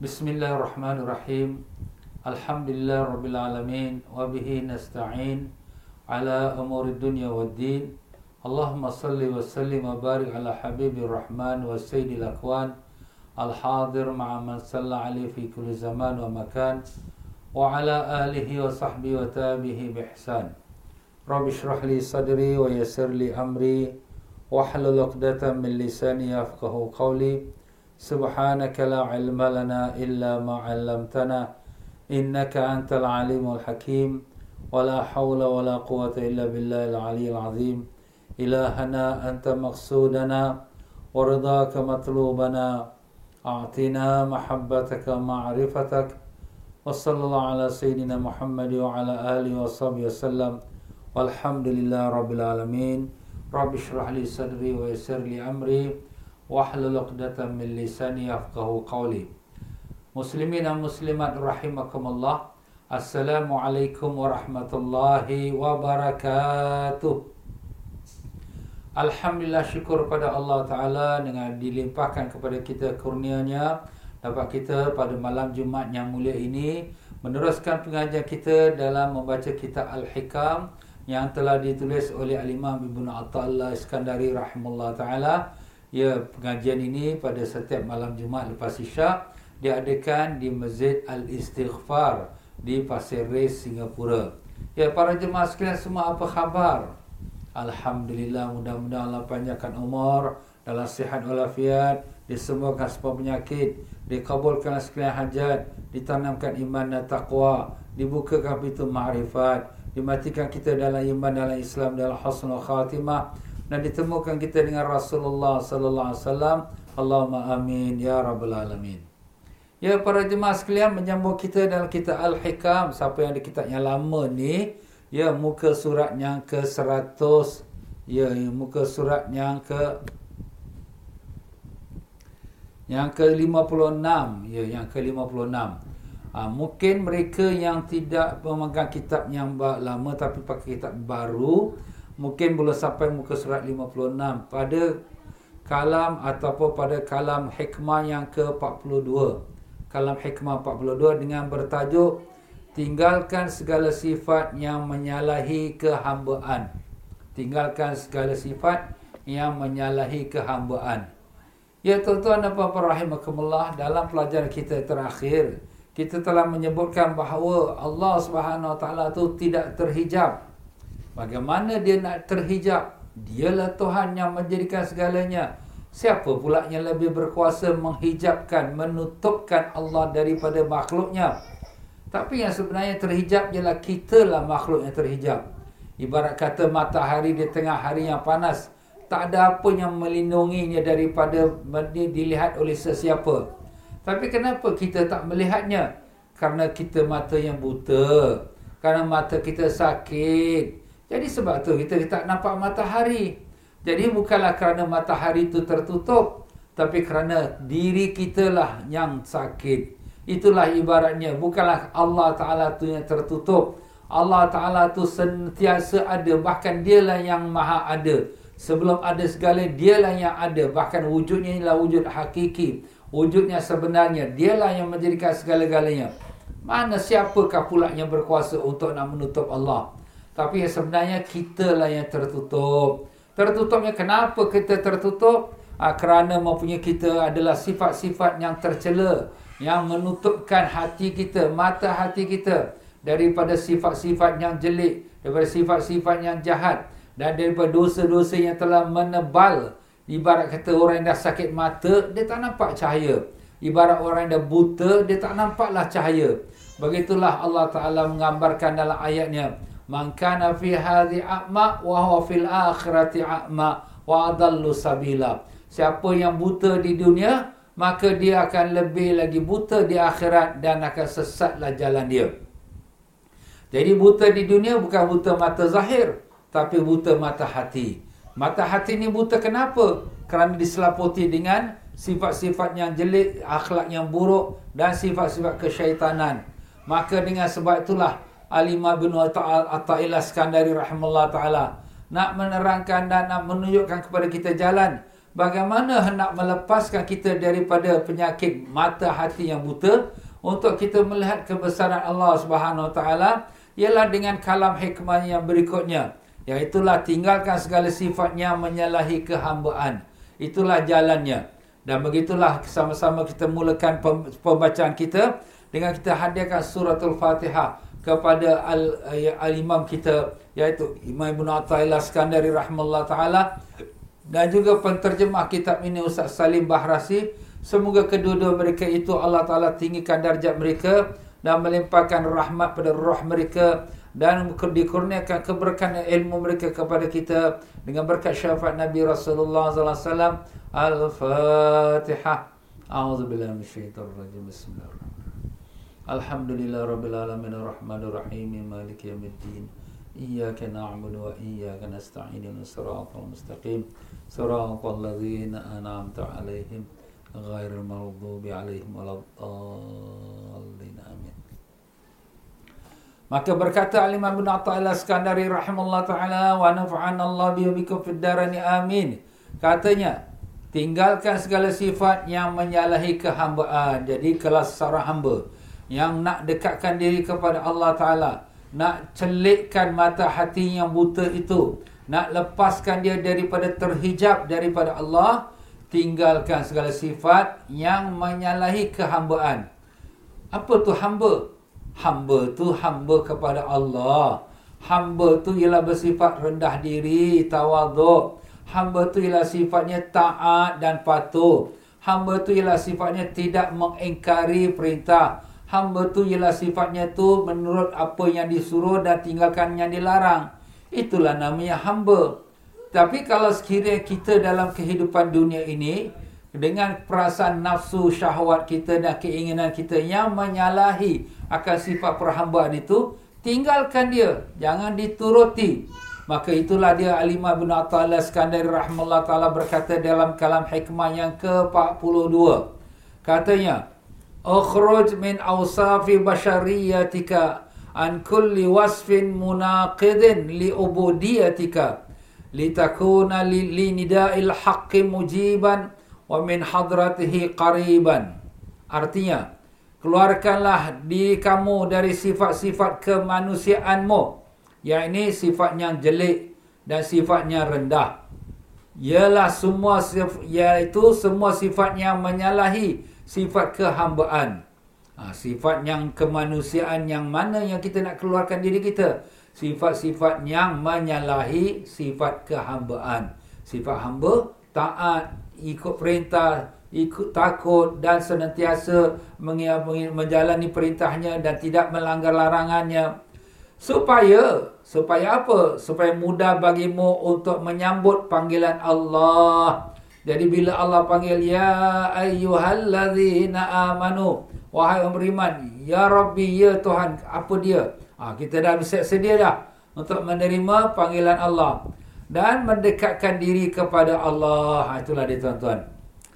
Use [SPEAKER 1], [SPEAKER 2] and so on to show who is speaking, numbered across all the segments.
[SPEAKER 1] Bismillahirrahmanirrahim. Alhamdulillah Rabbil Alamin Wabihi nasta'in. Ala umuri dunya wa din. Allahumma salli wa sallim wa barik ala habibir rahman wa sayyidil akwan Al-hadir ma'a man salla ali fi kulli zaman wa makan. Wa ala alihi wa sahbihi wa tabihi bihsan Rabbi syrah li sadri wa yasir li amri. Wa qawli Subhanaka la ilma lana illa ma'allamtana إنك أنت العليم الحكيم. ولا حول ولا قوة إلا بالله العلي العظيم. إلهنا أنت مقصودنا. ورضاك مطلوبنا. أعطنا محبتك ومعرفتك وصلى الله على سيدنا محمد وعلى آله وصحبه وسلم. والحمد لله رب العالمين. رب اشرح لي صدري ويسر لي أمري. wahlul 'uqdatam min lisani yafqahu qawli. Muslimin dan muslimat rahimakumullah. Assalamualaikum warahmatullahi wabarakatuh. Alhamdulillah syukur pada Allah Ta'ala dengan dilimpahkan kepada kita kurnianya Dapat kita pada malam Jumat yang mulia ini Meneruskan pengajian kita dalam membaca kitab Al-Hikam Yang telah ditulis oleh Al-Imam Ibn Atta'ala Iskandari Rahimullah Ta'ala ya pengajian ini pada setiap malam Jumat lepas isyak diadakan di Masjid Al-Istighfar di Pasir Ris, Singapura. Ya, para jemaah sekalian semua apa khabar? Alhamdulillah, mudah-mudahan Allah panjangkan umur dalam sihat walafiat, disembuhkan semua penyakit, dikabulkan sekalian hajat, ditanamkan iman dan taqwa, dibukakan pintu ma'rifat, dimatikan kita dalam iman dalam Islam dalam husnul khatimah dan ditemukan kita dengan Rasulullah sallallahu alaihi wasallam. Allahumma amin ya rabbal alamin. Ya para jemaah sekalian menyambung kita dalam kitab Al-Hikam. Siapa yang ada kitab yang lama ni. Ya muka surat yang ke 100. Ya muka surat yang ke. Yang ke 56. Ya yang ke 56. Ha, mungkin mereka yang tidak memegang kitab yang lama tapi pakai kitab baru. Mungkin boleh sampai muka surat 56. Pada kalam ataupun pada kalam hikmah yang ke 42 kalam hikmah 42 dengan bertajuk tinggalkan segala sifat yang menyalahi kehambaan. Tinggalkan segala sifat yang menyalahi kehambaan. Ya tuan-tuan dan puan-puan rahimakumullah dalam pelajaran kita terakhir kita telah menyebutkan bahawa Allah Subhanahu Wa Taala itu tidak terhijab bagaimana dia nak terhijab dialah Tuhan yang menjadikan segalanya Siapa pula yang lebih berkuasa menghijabkan, menutupkan Allah daripada makhluknya? Tapi yang sebenarnya terhijab ialah kita lah makhluk yang terhijab. Ibarat kata matahari di tengah hari yang panas. Tak ada apa yang melindunginya daripada dilihat oleh sesiapa. Tapi kenapa kita tak melihatnya? Karena kita mata yang buta. Karena mata kita sakit. Jadi sebab tu kita tak nampak matahari. Jadi bukanlah kerana matahari itu tertutup Tapi kerana diri kita lah yang sakit. Itulah ibaratnya. Bukanlah Allah Ta'ala itu yang tertutup. Allah Ta'ala itu sentiasa ada. Bahkan dialah yang maha ada. Sebelum ada segala dialah yang ada. Bahkan wujudnya ialah wujud hakiki. Wujudnya sebenarnya Dialah yang menjadikan segala-galanya. Mana siapakah pula yang berkuasa untuk nak menutup Allah Tapi yang sebenarnya kita lah yang tertutup Tertutupnya kenapa kita tertutup? Ha, kerana mempunyai kita adalah sifat-sifat yang tercela yang menutupkan hati kita, mata hati kita daripada sifat-sifat yang jelik, daripada sifat-sifat yang jahat dan daripada dosa-dosa yang telah menebal. Ibarat kata orang yang dah sakit mata, dia tak nampak cahaya. Ibarat orang yang dah buta, dia tak nampaklah cahaya. Begitulah Allah Ta'ala menggambarkan dalam ayatnya. Man kana fi hadhi a'ma wa huwa fil akhirati a'ma wa adallu sabila. Siapa yang buta di dunia, maka dia akan lebih lagi buta di akhirat dan akan sesatlah jalan dia. Jadi buta di dunia bukan buta mata zahir, tapi buta mata hati. Mata hati ni buta kenapa? Kerana diselaputi dengan sifat-sifat yang jelek, akhlak yang buruk dan sifat-sifat kesyaitanan. Maka dengan sebab itulah Alimah bin Atta'illah Skandari rahimahullah ta'ala. Nak menerangkan dan nak menunjukkan kepada kita jalan bagaimana hendak melepaskan kita daripada penyakit mata hati yang buta. Untuk kita melihat kebesaran Allah Subhanahu Wa Taala ialah dengan kalam hikmah yang berikutnya iaitulah tinggalkan segala sifatnya menyalahi kehambaan. Itulah jalannya. Dan begitulah sama-sama kita mulakan pembacaan kita dengan kita hadirkan suratul Fatihah kepada al, eh, al imam kita iaitu Imam Ibn Athaillah Skandari rahmallahu taala dan juga penterjemah kitab ini Ustaz Salim Bahrasi. Semoga kedua-dua mereka itu Allah Taala tinggikan darjat mereka dan melimpahkan rahmat pada roh mereka dan dikurniakan keberkahan ilmu mereka kepada kita dengan berkat syafaat Nabi Rasulullah sallallahu alaihi wasallam. Al-Fatihah. A'udzubillahi minasyaitonir rajim Bismillahirrahmanirrahim Alhamdulillah Rabbil Alamin Ar-Rahman Ar-Rahim Maliki Yamiddin Iyaka na'budu wa iyaka nasta'in Inna mustaqim. Siratal ladzina an'amta 'alaihim ghairil maghdubi 'alaihim waladdallin Amin. Maka berkata Al-Imam Ibn Athaillah Al-Iskandari taala wa nafa'ana Allah bihi bikum amin. Katanya tinggalkan segala sifat yang menyalahi kehambaan jadi kelas seorang hamba yang nak dekatkan diri kepada Allah Ta'ala nak celikkan mata hati yang buta itu nak lepaskan dia daripada terhijab daripada Allah tinggalkan segala sifat yang menyalahi kehambaan. Apa tu hamba? Hamba tu hamba kepada Allah. Hamba tu ialah bersifat rendah diri tawaduk. Hamba tu ialah sifatnya taat dan patuh. Hamba tu ialah sifatnya tidak mengingkari perintah hamba tu ialah sifatnya tu menurut apa yang disuruh dan tinggalkan yang dilarang. Itulah namanya hamba. Tapi kalau sekiranya kita dalam kehidupan dunia ini dengan perasaan nafsu syahwat kita dan keinginan kita yang menyalahi akan sifat perhambaan itu, tinggalkan dia, jangan dituruti. Maka itulah dia Alimah bin Atta'ala Skandari Rahmatullah Ta'ala berkata dalam kalam hikmah yang ke-42. Katanya, Ukhruj min awsafi bashariyatika an kulli wasfin munaqidin li ubudiyatika litakuna li, li nida'il haqqi mujiban wa min hadratihi qariban. Artinya, keluarkanlah diri kamu dari sifat-sifat kemanusiaanmu. Yang ini sifat yang jelek dan sifatnya rendah. Ialah semua sifat, iaitu semua sifat yang menyalahi sifat kehambaan. Ha, sifat yang kemanusiaan yang mana yang kita nak keluarkan diri kita. Sifat-sifat yang menyalahi sifat kehambaan. Sifat hamba, taat, ikut perintah, ikut takut dan senantiasa menjalani perintahnya dan tidak melanggar larangannya. Supaya, supaya apa? Supaya mudah bagimu untuk menyambut panggilan Allah. Jadi bila Allah panggil ya ayyuhallazina amanu wahai orang beriman ya rabbi ya Tuhan apa dia? Ha, kita dah bersiap sedia dah untuk menerima panggilan Allah dan mendekatkan diri kepada Allah. Ha, itulah dia tuan-tuan.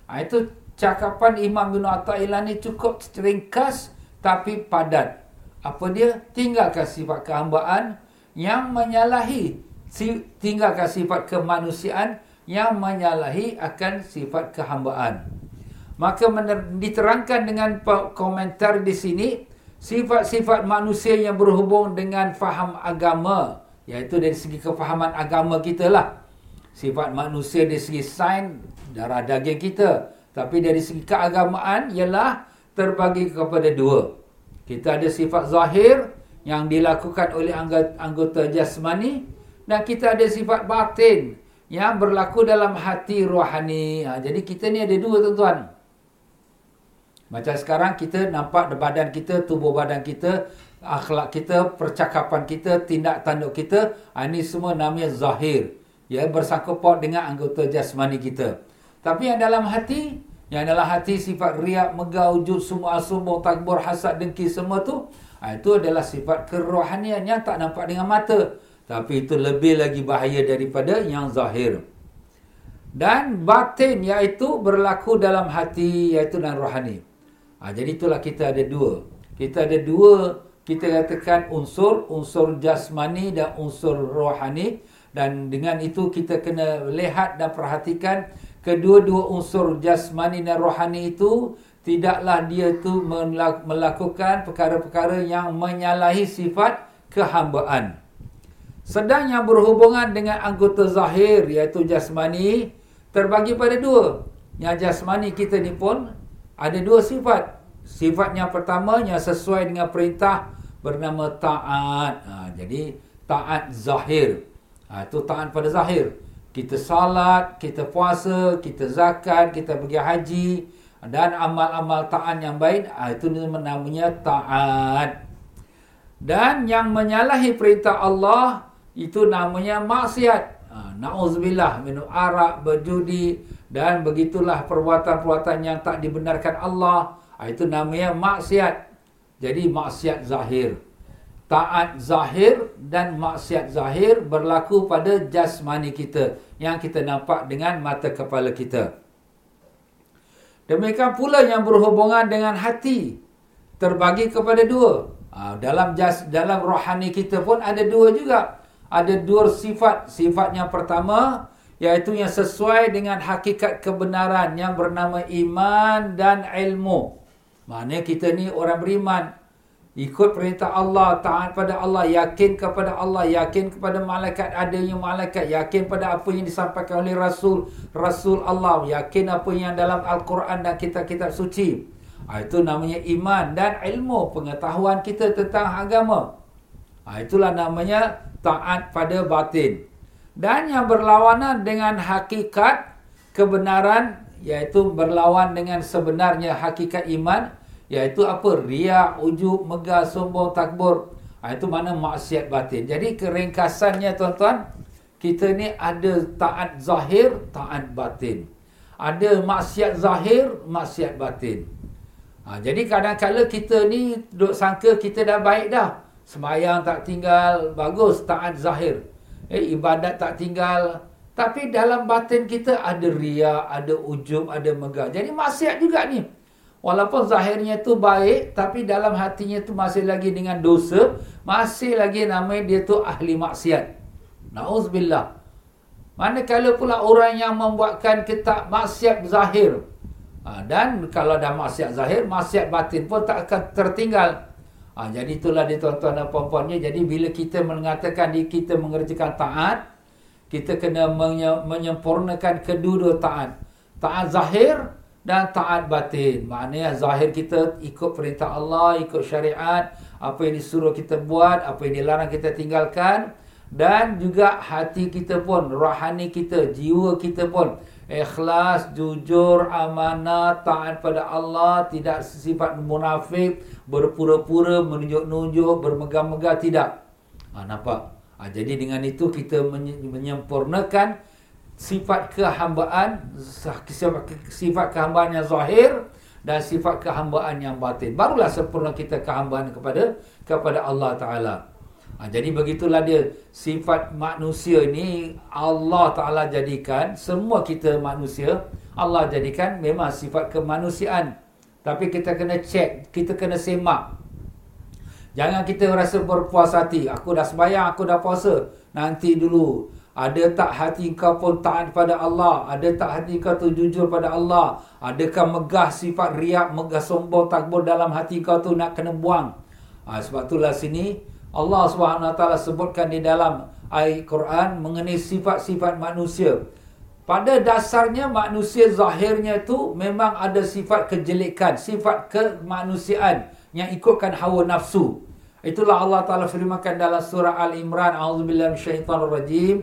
[SPEAKER 1] Ha, itu cakapan Imam bin Athaillah ni cukup ringkas tapi padat. Apa dia? Tinggalkan sifat kehambaan yang menyalahi tinggalkan sifat kemanusiaan yang menyalahi akan sifat kehambaan. Maka diterangkan dengan komentar di sini sifat-sifat manusia yang berhubung dengan faham agama iaitu dari segi kefahaman agama kita lah. Sifat manusia dari segi sains darah daging kita tapi dari segi keagamaan ialah terbagi kepada dua. Kita ada sifat zahir yang dilakukan oleh anggota jasmani dan kita ada sifat batin yang berlaku dalam hati rohani. Ha, jadi kita ni ada dua tuan-tuan. Macam sekarang kita nampak badan kita, tubuh badan kita, akhlak kita, percakapan kita, tindak tanduk kita. Ha, ini semua namanya zahir. Ya, bersangkut dengan anggota jasmani kita. Tapi yang dalam hati, yang dalam hati sifat riak, megah, wujud, semua sumbung, takbur, hasad, dengki, semua tu. Ha, itu adalah sifat kerohanian yang tak nampak dengan mata. Tapi itu lebih lagi bahaya daripada yang zahir. Dan batin iaitu berlaku dalam hati iaitu dan rohani. Ha, jadi itulah kita ada dua. Kita ada dua, kita katakan unsur, unsur jasmani dan unsur rohani. Dan dengan itu kita kena lihat dan perhatikan kedua-dua unsur jasmani dan rohani itu tidaklah dia tu melakukan perkara-perkara yang menyalahi sifat kehambaan. Sedang yang berhubungan dengan anggota zahir iaitu jasmani terbagi pada dua. Yang jasmani kita ni pun ada dua sifat. Sifat yang pertama yang sesuai dengan perintah bernama taat. Ha, jadi taat zahir. Ha, itu taat pada zahir. Kita salat, kita puasa, kita zakat, kita pergi haji dan amal-amal taat yang baik ha, itu namanya taat. Dan yang menyalahi perintah Allah itu namanya maksiat. Ha, Nauzubillah minum arak, berjudi dan begitulah perbuatan-perbuatan yang tak dibenarkan Allah. Ha, itu namanya maksiat. Jadi maksiat zahir. Taat zahir dan maksiat zahir berlaku pada jasmani kita yang kita nampak dengan mata kepala kita. Demikian pula yang berhubungan dengan hati terbagi kepada dua. Ha, dalam jas, dalam rohani kita pun ada dua juga. Ada dua sifat. Sifat yang pertama iaitu yang sesuai dengan hakikat kebenaran yang bernama iman dan ilmu. Maknanya kita ni orang beriman. Ikut perintah Allah, taat pada Allah, yakin kepada Allah, yakin kepada malaikat adanya malaikat, yakin pada apa yang disampaikan oleh Rasul, Rasul Allah, yakin apa yang dalam Al-Quran dan kitab-kitab suci. Ha, itu namanya iman dan ilmu pengetahuan kita tentang agama. Ha, itulah namanya taat pada batin. Dan yang berlawanan dengan hakikat kebenaran, iaitu berlawan dengan sebenarnya hakikat iman, Iaitu apa? Riak, ujub, megah, sombong, takbur. Ha, itu mana maksiat batin. Jadi keringkasannya tuan-tuan, kita ni ada taat zahir, taat batin. Ada maksiat zahir, maksiat batin. Ha, jadi kadang-kadang kita ni duk sangka kita dah baik dah. Semayang tak tinggal, bagus, taat zahir. Eh, ibadat tak tinggal. Tapi dalam batin kita ada riak, ada ujub, ada megah. Jadi maksiat juga ni. Walaupun zahirnya tu baik tapi dalam hatinya tu masih lagi dengan dosa, masih lagi namanya dia tu ahli maksiat. Nauzubillah. Manakala pula orang yang membuatkan kita maksiat zahir. Ha, dan kalau dah maksiat zahir, maksiat batin pun tak akan tertinggal. Ha, jadi itulah dia tuan-tuan dan puan-puannya. Jadi bila kita mengatakan di kita mengerjakan taat, kita kena menyempurnakan kedua-dua taat. Taat zahir dan taat batin. Maknanya zahir kita ikut perintah Allah, ikut syariat, apa yang disuruh kita buat, apa yang dilarang kita tinggalkan dan juga hati kita pun, rohani kita, jiwa kita pun ikhlas, jujur, amanah, taat pada Allah, tidak sifat munafik, berpura-pura, menunjuk-nunjuk, bermegah-megah tidak. Ha, nampak? Ha, jadi dengan itu kita menyempurnakan sifat kehambaan sifat kehambaan yang zahir dan sifat kehambaan yang batin barulah sempurna kita kehambaan kepada kepada Allah taala ha, jadi begitulah dia sifat manusia ni Allah taala jadikan semua kita manusia Allah jadikan memang sifat kemanusiaan tapi kita kena cek kita kena semak jangan kita rasa berpuas hati aku dah sembahyang aku dah puasa nanti dulu ada tak hati kau pun taat pada Allah? Ada tak hati kau tu jujur pada Allah? Adakah megah sifat riak, megah sombong, takbur dalam hati kau tu nak kena buang? Ha, sebab itulah sini Allah SWT sebutkan di dalam ayat Quran mengenai sifat-sifat manusia. Pada dasarnya manusia zahirnya tu memang ada sifat kejelekan, sifat kemanusiaan yang ikutkan hawa nafsu. Itulah Allah Taala firmankan dalam surah Al-Imran, A'udzubillahi minasyaitonirrajim.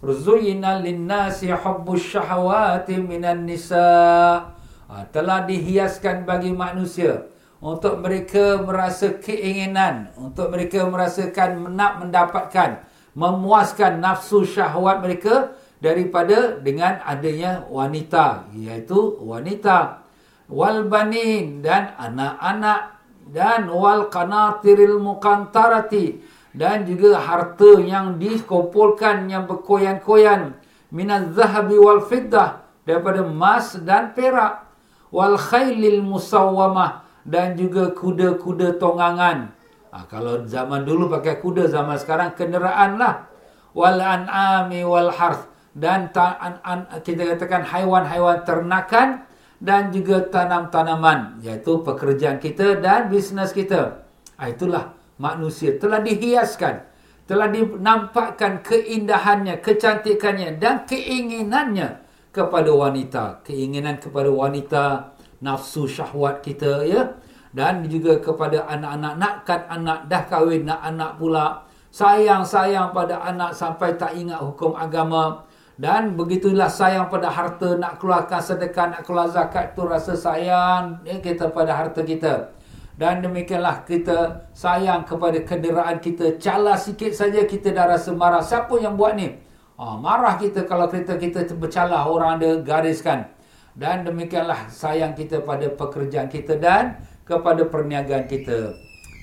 [SPEAKER 1] Zuyina linnasi hubbus syahawati minan nisa. Ha, telah dihiaskan bagi manusia untuk mereka merasa keinginan, untuk mereka merasakan nak mendapatkan, memuaskan nafsu syahwat mereka daripada dengan adanya wanita, iaitu wanita. Wal banin dan anak-anak dan wal qanatiril muqantarati dan juga harta yang dikumpulkan yang berkoyan-koyan. Minaz zahabi wal fiddah daripada emas dan perak. Wal khailil musawwamah dan juga kuda-kuda tonggangan ha, kalau zaman dulu pakai kuda zaman sekarang kenderaan lah. Wal an'ami wal harth. Dan ta- an- an- kita katakan haiwan-haiwan ternakan dan juga tanam-tanaman iaitu pekerjaan kita dan bisnes kita. Ha, itulah manusia telah dihiaskan, telah dinampakkan keindahannya, kecantikannya dan keinginannya kepada wanita, keinginan kepada wanita, nafsu syahwat kita ya dan juga kepada anak-anak nakkan anak dah kahwin nak anak pula sayang-sayang pada anak sampai tak ingat hukum agama dan begitulah sayang pada harta nak keluarkan sedekah nak keluar zakat tu rasa sayang ya, kita pada harta kita. Dan demikianlah kita sayang kepada kenderaan kita. Cala sikit saja kita dah rasa marah. Siapa yang buat ni? Ha, marah kita kalau kereta kita bercalah orang ada gariskan. Dan demikianlah sayang kita pada pekerjaan kita dan kepada perniagaan kita.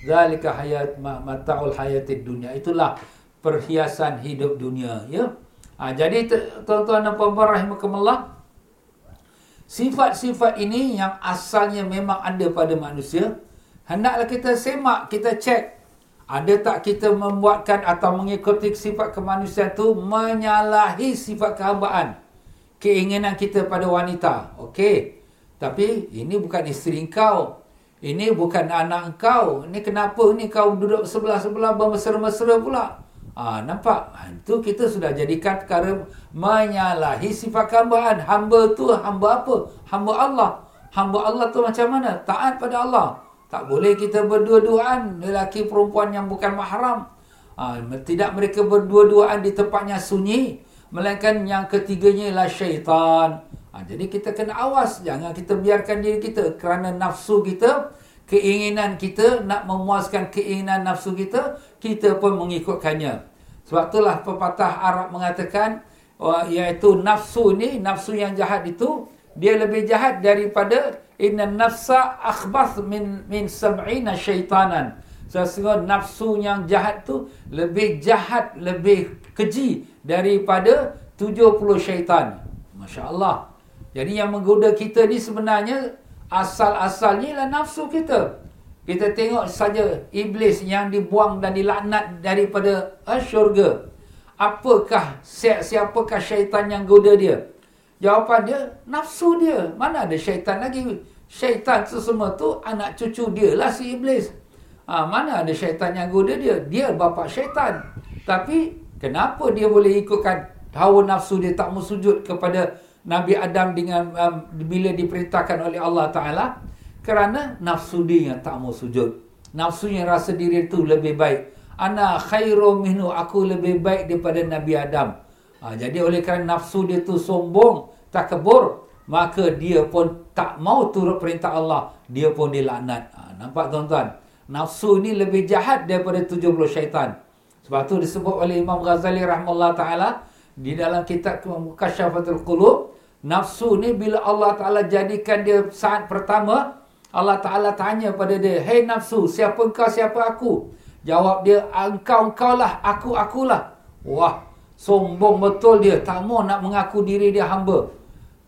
[SPEAKER 1] Zalika hayat mata'ul hayatid dunia. Itulah perhiasan hidup dunia. Ya. Ha, jadi tuan-tuan dan puan-puan rahimakumullah sifat-sifat ini yang asalnya memang ada pada manusia hendaklah kita semak, kita cek ada tak kita membuatkan atau mengikuti sifat kemanusiaan itu menyalahi sifat kehambaan keinginan kita pada wanita okey tapi ini bukan isteri kau ini bukan anak kau ini kenapa ni kau duduk sebelah-sebelah bermesra-mesra pula Ha, nampak? Ha, itu kita sudah jadikan perkara menyalahi sifat kehambaan. Hamba tu hamba apa? Hamba Allah. Hamba Allah tu macam mana? Taat pada Allah. Tak boleh kita berdua-duaan lelaki perempuan yang bukan mahram. Ha, tidak mereka berdua-duaan di tempatnya sunyi. Melainkan yang ketiganya ialah syaitan. Ha, jadi kita kena awas. Jangan kita biarkan diri kita kerana nafsu kita keinginan kita nak memuaskan keinginan nafsu kita, kita pun mengikutkannya. Sebab itulah pepatah Arab mengatakan iaitu nafsu ni, nafsu yang jahat itu dia lebih jahat daripada inna nafsa akhbath min min sab'ina syaitanan. Sesungguhnya nafsu yang jahat tu lebih jahat, lebih keji daripada 70 syaitan. Masya Allah. Jadi yang menggoda kita ni sebenarnya asal-asalnya ialah nafsu kita. Kita tengok saja iblis yang dibuang dan dilaknat daripada uh, syurga. Apakah siapakah syaitan yang goda dia? Jawapan dia nafsu dia. Mana ada syaitan lagi? Syaitan tu semua tu anak cucu dia lah si iblis. Ha, mana ada syaitan yang goda dia? Dia bapa syaitan. Tapi kenapa dia boleh ikutkan hawa nafsu dia tak sujud kepada Nabi Adam dengan um, bila diperintahkan oleh Allah Taala kerana nafsu dia yang tak mau sujud. Nafsu yang rasa diri itu lebih baik. Ana khairu minhu aku lebih baik daripada Nabi Adam. Ha, jadi oleh kerana nafsu dia tu sombong, takabur, maka dia pun tak mau turut perintah Allah, dia pun dilaknat. Ha, nampak tuan-tuan? Nafsu ni lebih jahat daripada 70 syaitan. Sebab tu disebut oleh Imam Ghazali rahimahullah taala di dalam kitab Mukasyafatul Qulub Nafsu ni bila Allah Ta'ala jadikan dia saat pertama, Allah Ta'ala tanya pada dia, Hei nafsu, siapa engkau, siapa aku? Jawab dia, engkau, engkau lah, aku, akulah. Wah, sombong betul dia, tak mau nak mengaku diri dia hamba.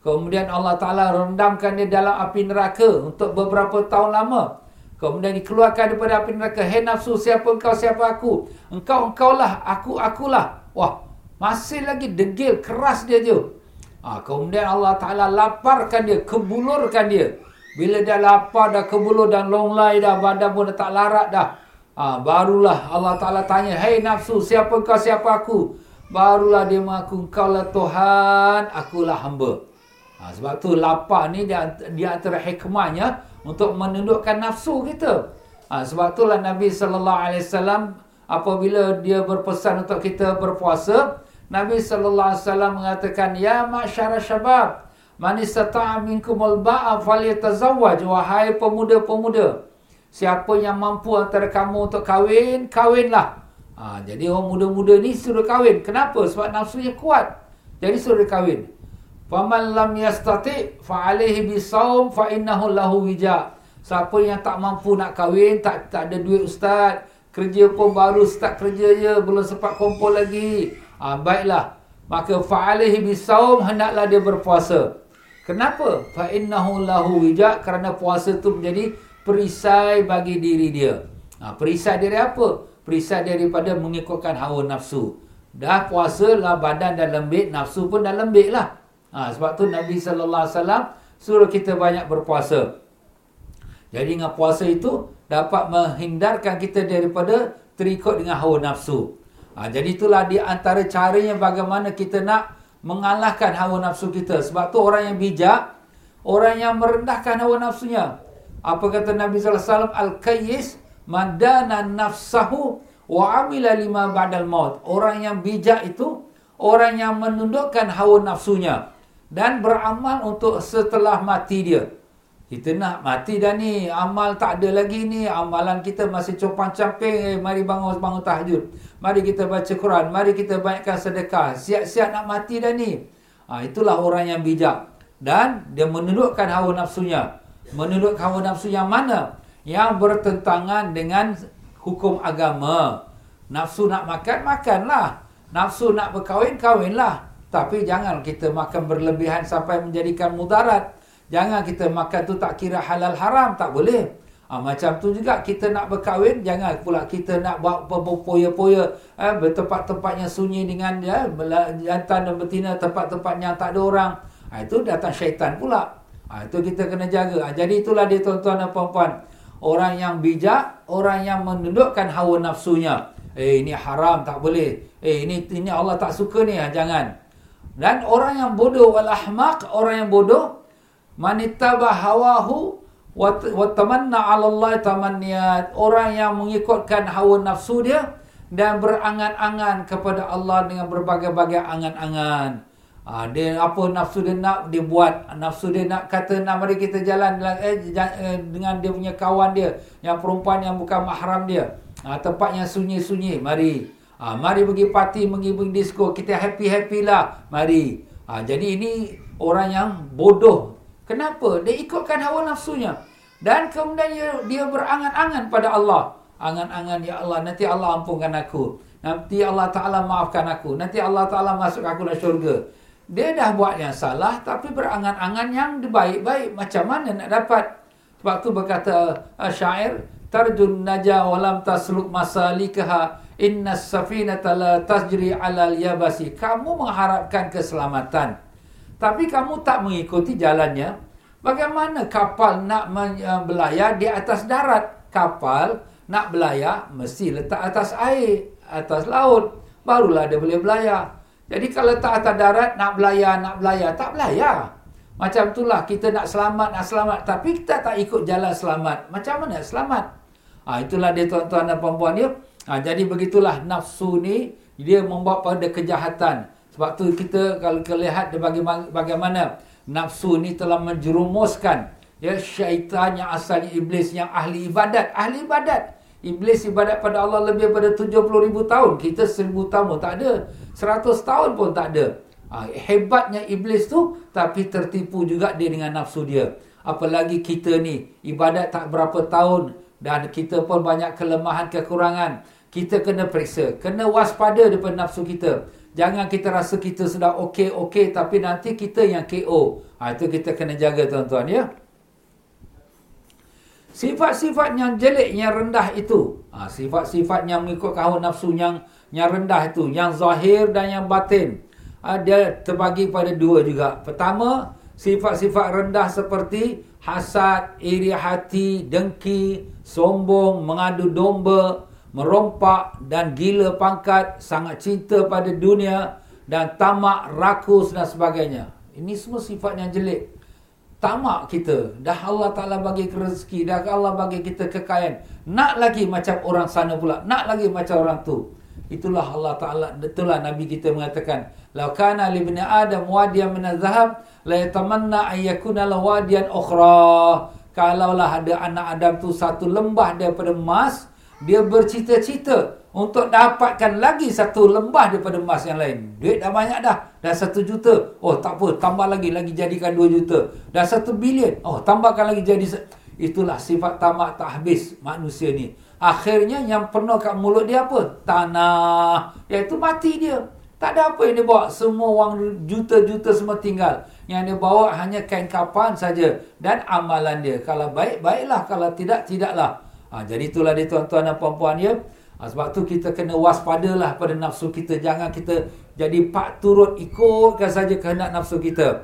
[SPEAKER 1] Kemudian Allah Ta'ala rendamkan dia dalam api neraka untuk beberapa tahun lama. Kemudian dikeluarkan daripada api neraka. Hei nafsu, siapa engkau, siapa aku? Engkau, engkau lah, aku, akulah. Wah, masih lagi degil, keras dia tu. Ha, kemudian Allah Ta'ala laparkan dia, kebulurkan dia. Bila dia lapar dah kebulur dan longlai dah, badan pun dah tak larat dah. Ha, barulah Allah Ta'ala tanya, Hei nafsu, siapa kau, siapa aku? Barulah dia mengaku, kau lah Tuhan, akulah hamba. Ha, sebab tu lapar ni dia, dia antara hikmahnya untuk menundukkan nafsu kita. Ha, sebab itulah Nabi SAW apabila dia berpesan untuk kita berpuasa, Nabi sallallahu alaihi wasallam mengatakan ya masyara syabab man istata'a minkumul ba'a falyatazawwaj. Wahai pemuda-pemuda siapa yang mampu antara kamu untuk kahwin kahwinlah. Ha, jadi orang muda-muda ni suruh kahwin. Kenapa? Sebab nafsunya kuat. Jadi suruh kahwin faman lam yastati fa alaihi bisawm fa innahu lahu wija siapa yang tak mampu nak kahwin tak tak ada duit ustaz kerja pun baru start kerja je belum sempat kumpul lagi Ha, baiklah. Maka fa'alihi bisawm hendaklah dia berpuasa. Kenapa? Fa innahu lahu wija kerana puasa tu menjadi perisai bagi diri dia. Ha, perisai dari apa? Perisai daripada mengikutkan hawa nafsu. dah puasa lah badan dah lembik, nafsu pun dah lembik lah. Ha, sebab tu Nabi SAW suruh kita banyak berpuasa. Jadi dengan puasa itu dapat menghindarkan kita daripada terikut dengan hawa nafsu. Ha, jadi itulah di antara caranya bagaimana kita nak mengalahkan hawa nafsu kita. Sebab tu orang yang bijak, orang yang merendahkan hawa nafsunya. Apa kata Nabi SAW? Al-Qayyis madana nafsahu wa amila lima ba'dal maut. Orang yang bijak itu orang yang menundukkan hawa nafsunya dan beramal untuk setelah mati dia. Kita nak mati dah ni, amal tak ada lagi ni, amalan kita masih copang camping, eh, mari bangun bangun tahajud. Mari kita baca Quran, mari kita banyakkan sedekah. Siap-siap nak mati dah ni. Ha, itulah orang yang bijak. Dan dia menundukkan hawa nafsunya. Menundukkan hawa nafsu yang mana? Yang bertentangan dengan hukum agama. Nafsu nak makan, makanlah. Nafsu nak berkahwin, kahwinlah. Tapi jangan kita makan berlebihan sampai menjadikan mudarat. Jangan kita makan tu tak kira halal haram, tak boleh. Ha, macam tu juga kita nak berkahwin, jangan pula kita nak buat berpoya-poya eh, bertempat-tempat yang sunyi dengan ya, jantan dan betina, tempat-tempat yang tak ada orang. Ha, itu datang syaitan pula. Ha, itu kita kena jaga. Ha, jadi itulah dia tuan-tuan dan puan-puan. Orang yang bijak, orang yang menundukkan hawa nafsunya. Eh ini haram tak boleh. Eh ini ini Allah tak suka ni ha, jangan. Dan orang yang bodoh wal ahmaq, orang yang bodoh manittaba hawahu wa tamanna 'ala Allah tamanniyat. Orang yang mengikutkan hawa nafsu dia dan berangan-angan kepada Allah dengan berbagai-bagai angan-angan. Ha, dia apa nafsu dia nak dia buat nafsu dia nak kata nak mari kita jalan eh, eh, dengan dia punya kawan dia yang perempuan yang bukan mahram dia ha, tempat yang sunyi-sunyi mari ha, mari pergi parti pergi pergi disco kita happy-happy lah. Mari. Ha, jadi ini orang yang bodoh. Kenapa? Dia ikutkan hawa nafsunya. Dan kemudian dia, dia berangan-angan pada Allah. Angan-angan ya Allah nanti Allah ampunkan aku. Nanti Allah Ta'ala maafkan aku. Nanti Allah Ta'ala masuk aku dalam syurga. Dia dah buat yang salah tapi berangan-angan yang baik-baik. Macam mana nak dapat? Sebab tu berkata uh, syair tarjun naja walam tasluk masalikaha inna safinata la tasjri ala yabasi kamu mengharapkan keselamatan tapi kamu tak mengikuti jalannya bagaimana kapal nak uh, belayar di atas darat kapal nak belayar mesti letak atas air atas laut barulah dia boleh belayar jadi kalau tak atas darat, nak belayar, nak belayar, tak belayar. Macam itulah kita nak selamat, nak selamat. Tapi kita tak ikut jalan selamat. Macam mana selamat? Ha, itulah dia tuan-tuan dan puan-puan dia. Ha, jadi begitulah nafsu ni, dia membawa pada kejahatan. Sebab tu kita kalau kita lihat bagaimana, bagaimana nafsu ni telah menjerumuskan ya, syaitan yang asalnya iblis yang ahli ibadat. Ahli ibadat. Iblis ibadat pada Allah lebih pada 70 ribu tahun. Kita 1000 tahun tak ada. 100 tahun pun tak ada. Ha, hebatnya iblis tu tapi tertipu juga dia dengan nafsu dia. Apalagi kita ni ibadat tak berapa tahun dan kita pun banyak kelemahan kekurangan. Kita kena periksa, kena waspada daripada nafsu kita. Jangan kita rasa kita sudah okey-okey tapi nanti kita yang KO. Ha, itu kita kena jaga tuan-tuan ya. Sifat-sifat yang jelek, yang rendah itu. Ha, sifat-sifat yang mengikut hawa nafsu yang, yang rendah itu. Yang zahir dan yang batin. Ha, dia terbagi pada dua juga. Pertama, sifat-sifat rendah seperti hasad, iri hati, dengki, sombong, mengadu domba, merompak dan gila pangkat, sangat cinta pada dunia dan tamak, rakus dan sebagainya. Ini semua sifat yang jelek. Tamak kita dah Allah Taala bagi rezeki dah Allah bagi kita kekayaan. Nak lagi macam orang sana pula nak lagi macam orang tu itulah Allah Taala itulah nabi kita mengatakan law kana li ibni adam wadiyan min az-zahab la yatamanna ay yakuna la wadiyan ukhra kalaulah ada anak adam tu satu lembah daripada emas dia bercita-cita untuk dapatkan lagi satu lembah daripada emas yang lain. Duit dah banyak dah. Dah satu juta. Oh tak apa. Tambah lagi. Lagi jadikan dua juta. Dah satu bilion. Oh tambahkan lagi jadi... Itulah sifat tamak tak habis manusia ni. Akhirnya yang penuh kat mulut dia apa? Tanah. Iaitu mati dia. Tak ada apa yang dia bawa. Semua wang juta-juta semua tinggal. Yang dia bawa hanya kain kapan saja. Dan amalan dia. Kalau baik, baiklah. Kalau tidak, tidaklah. Ha, jadi itulah dia tuan-tuan dan puan-puan ya. Ha, sebab tu kita kena waspadalah pada nafsu kita. Jangan kita jadi pak turut ikutkan saja kehendak nafsu kita.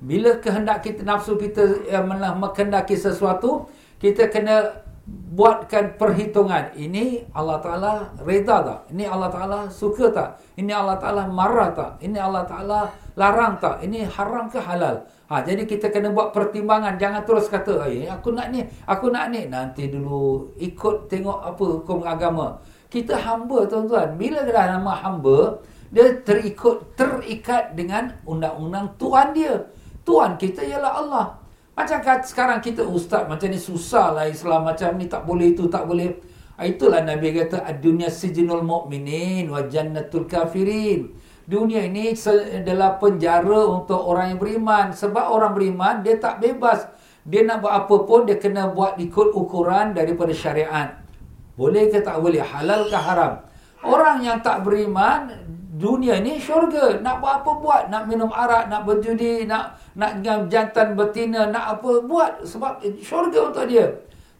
[SPEAKER 1] Bila kehendak kita nafsu kita yang mengendaki sesuatu, kita kena buatkan perhitungan. Ini Allah Ta'ala reda tak? Ini Allah Ta'ala suka tak? Ini Allah Ta'ala marah tak? Ini Allah Ta'ala larang tak? Ini haram ke halal? Ha, jadi kita kena buat pertimbangan. Jangan terus kata, aku nak ni, aku nak ni. Nanti dulu ikut tengok apa hukum agama. Kita hamba tuan-tuan. Bila dah nama hamba, dia terikut, terikat dengan undang-undang Tuhan dia. Tuhan kita ialah Allah. Macam kat sekarang kita ustaz macam ni susah lah Islam macam ni tak boleh itu tak boleh. Ah, itulah Nabi kata dunia sijinul mu'minin wa jannatul kafirin. Dunia ini adalah penjara untuk orang yang beriman. Sebab orang beriman dia tak bebas. Dia nak buat apa pun dia kena buat ikut ukuran daripada syariat. Boleh ke tak boleh? Halal ke haram? Orang yang tak beriman dunia ni syurga. Nak buat apa buat? Nak minum arak, nak berjudi, nak nak jantan betina, nak apa buat. Sebab syurga untuk dia.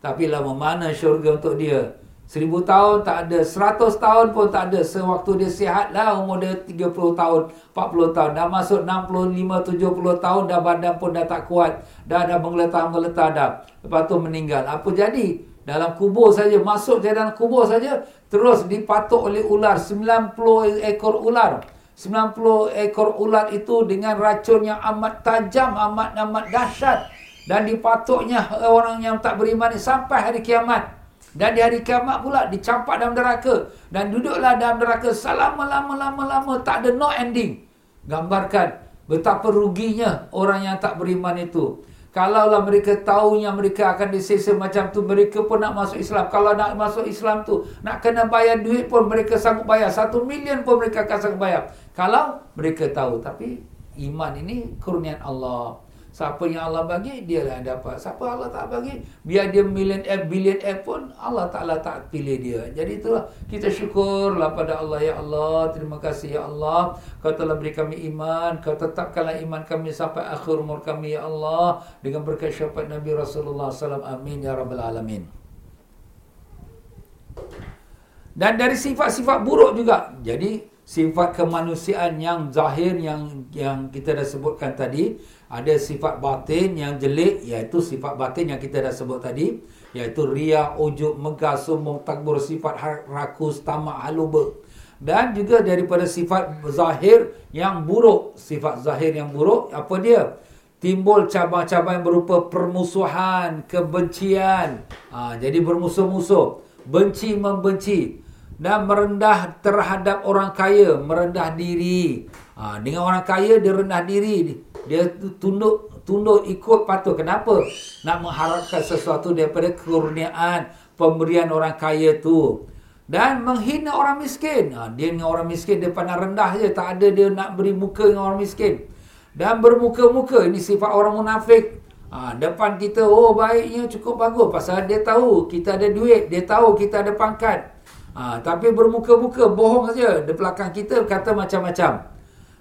[SPEAKER 1] Tapi lama mana syurga untuk dia? Seribu tahun tak ada, seratus tahun pun tak ada. Sewaktu dia sihat lah, umur dia tiga puluh tahun, empat puluh tahun. Dah masuk enam puluh lima, tujuh puluh tahun, dah badan pun dah tak kuat. Dah ada mengeletar-meletar dah. Lepas tu meninggal. Apa jadi? Dalam kubur saja, masuk je dalam kubur saja, terus dipatuk oleh ular. 90 ekor ular. 90 ekor ular itu dengan racun yang amat tajam amat amat dahsyat. Dan dipatuknya orang yang tak beriman sampai hari kiamat. Dan di hari kiamat pula dicampak dalam neraka. Dan duduklah dalam neraka selama lama lama lama. Tak ada no ending. Gambarkan betapa ruginya orang yang tak beriman itu Kalaulah mereka tahu yang mereka akan disesa macam tu, mereka pun nak masuk Islam. Kalau nak masuk Islam tu, nak kena bayar duit pun mereka sanggup bayar. Satu million pun mereka akan sanggup bayar. Kalau mereka tahu. Tapi iman ini kurnian Allah. Siapa yang Allah bagi, dia lah yang dapat. Siapa Allah tak bagi, biar dia million F, billion F pun, Allah Ta'ala tak pilih dia. Jadi itulah, kita syukurlah pada Allah. Ya Allah, terima kasih Ya Allah. Kau telah beri kami iman. Kau tetapkanlah iman kami sampai akhir umur kami Ya Allah. Dengan berkat syafaat Nabi Rasulullah SAW. Amin Ya Rabbal Alamin. Dan dari sifat-sifat buruk juga. Jadi, sifat kemanusiaan yang zahir yang yang kita dah sebutkan tadi ada sifat batin yang jelek iaitu sifat batin yang kita dah sebut tadi iaitu ria ujub megah sombong takbur sifat rakus tamak haluba. Dan juga daripada sifat zahir yang buruk. Sifat zahir yang buruk apa dia? Timbul cabang-cabang yang berupa permusuhan kebencian. Ha, jadi bermusuh-musuh. Benci membenci dan merendah terhadap orang kaya merendah diri ha, dengan orang kaya dia rendah diri dia tunduk tunduk ikut patuh. Kenapa? Nak mengharapkan sesuatu daripada kurniaan pemberian orang kaya tu. Dan menghina orang miskin. Ha, dia dengan orang miskin, dia pandang rendah je. Tak ada dia nak beri muka dengan orang miskin. Dan bermuka-muka. Ini sifat orang munafik. Ha, depan kita, oh baiknya cukup bagus. Pasal dia tahu kita ada duit. Dia tahu kita ada pangkat. Ha, tapi bermuka-muka, bohong saja. Di belakang kita kata macam-macam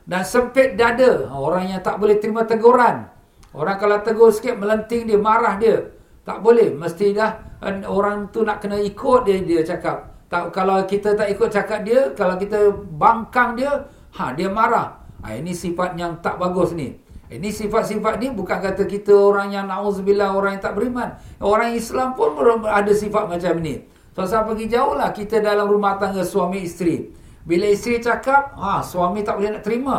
[SPEAKER 1] dan sempit dada. Ha, orang yang tak boleh terima teguran. Orang kalau tegur sikit melenting dia, marah dia. Tak boleh. Mesti dah orang tu nak kena ikut dia, dia cakap. Tak, kalau kita tak ikut cakap dia, kalau kita bangkang dia, ha dia marah. Ha, ini sifat yang tak bagus ni. Ini sifat-sifat ni bukan kata kita orang yang na'udzubillah, orang yang tak beriman. Orang Islam pun ada sifat macam ni. Saya pergi jauh lah kita dalam rumah tangga suami isteri. Bila isteri cakap, ha, suami tak boleh nak terima.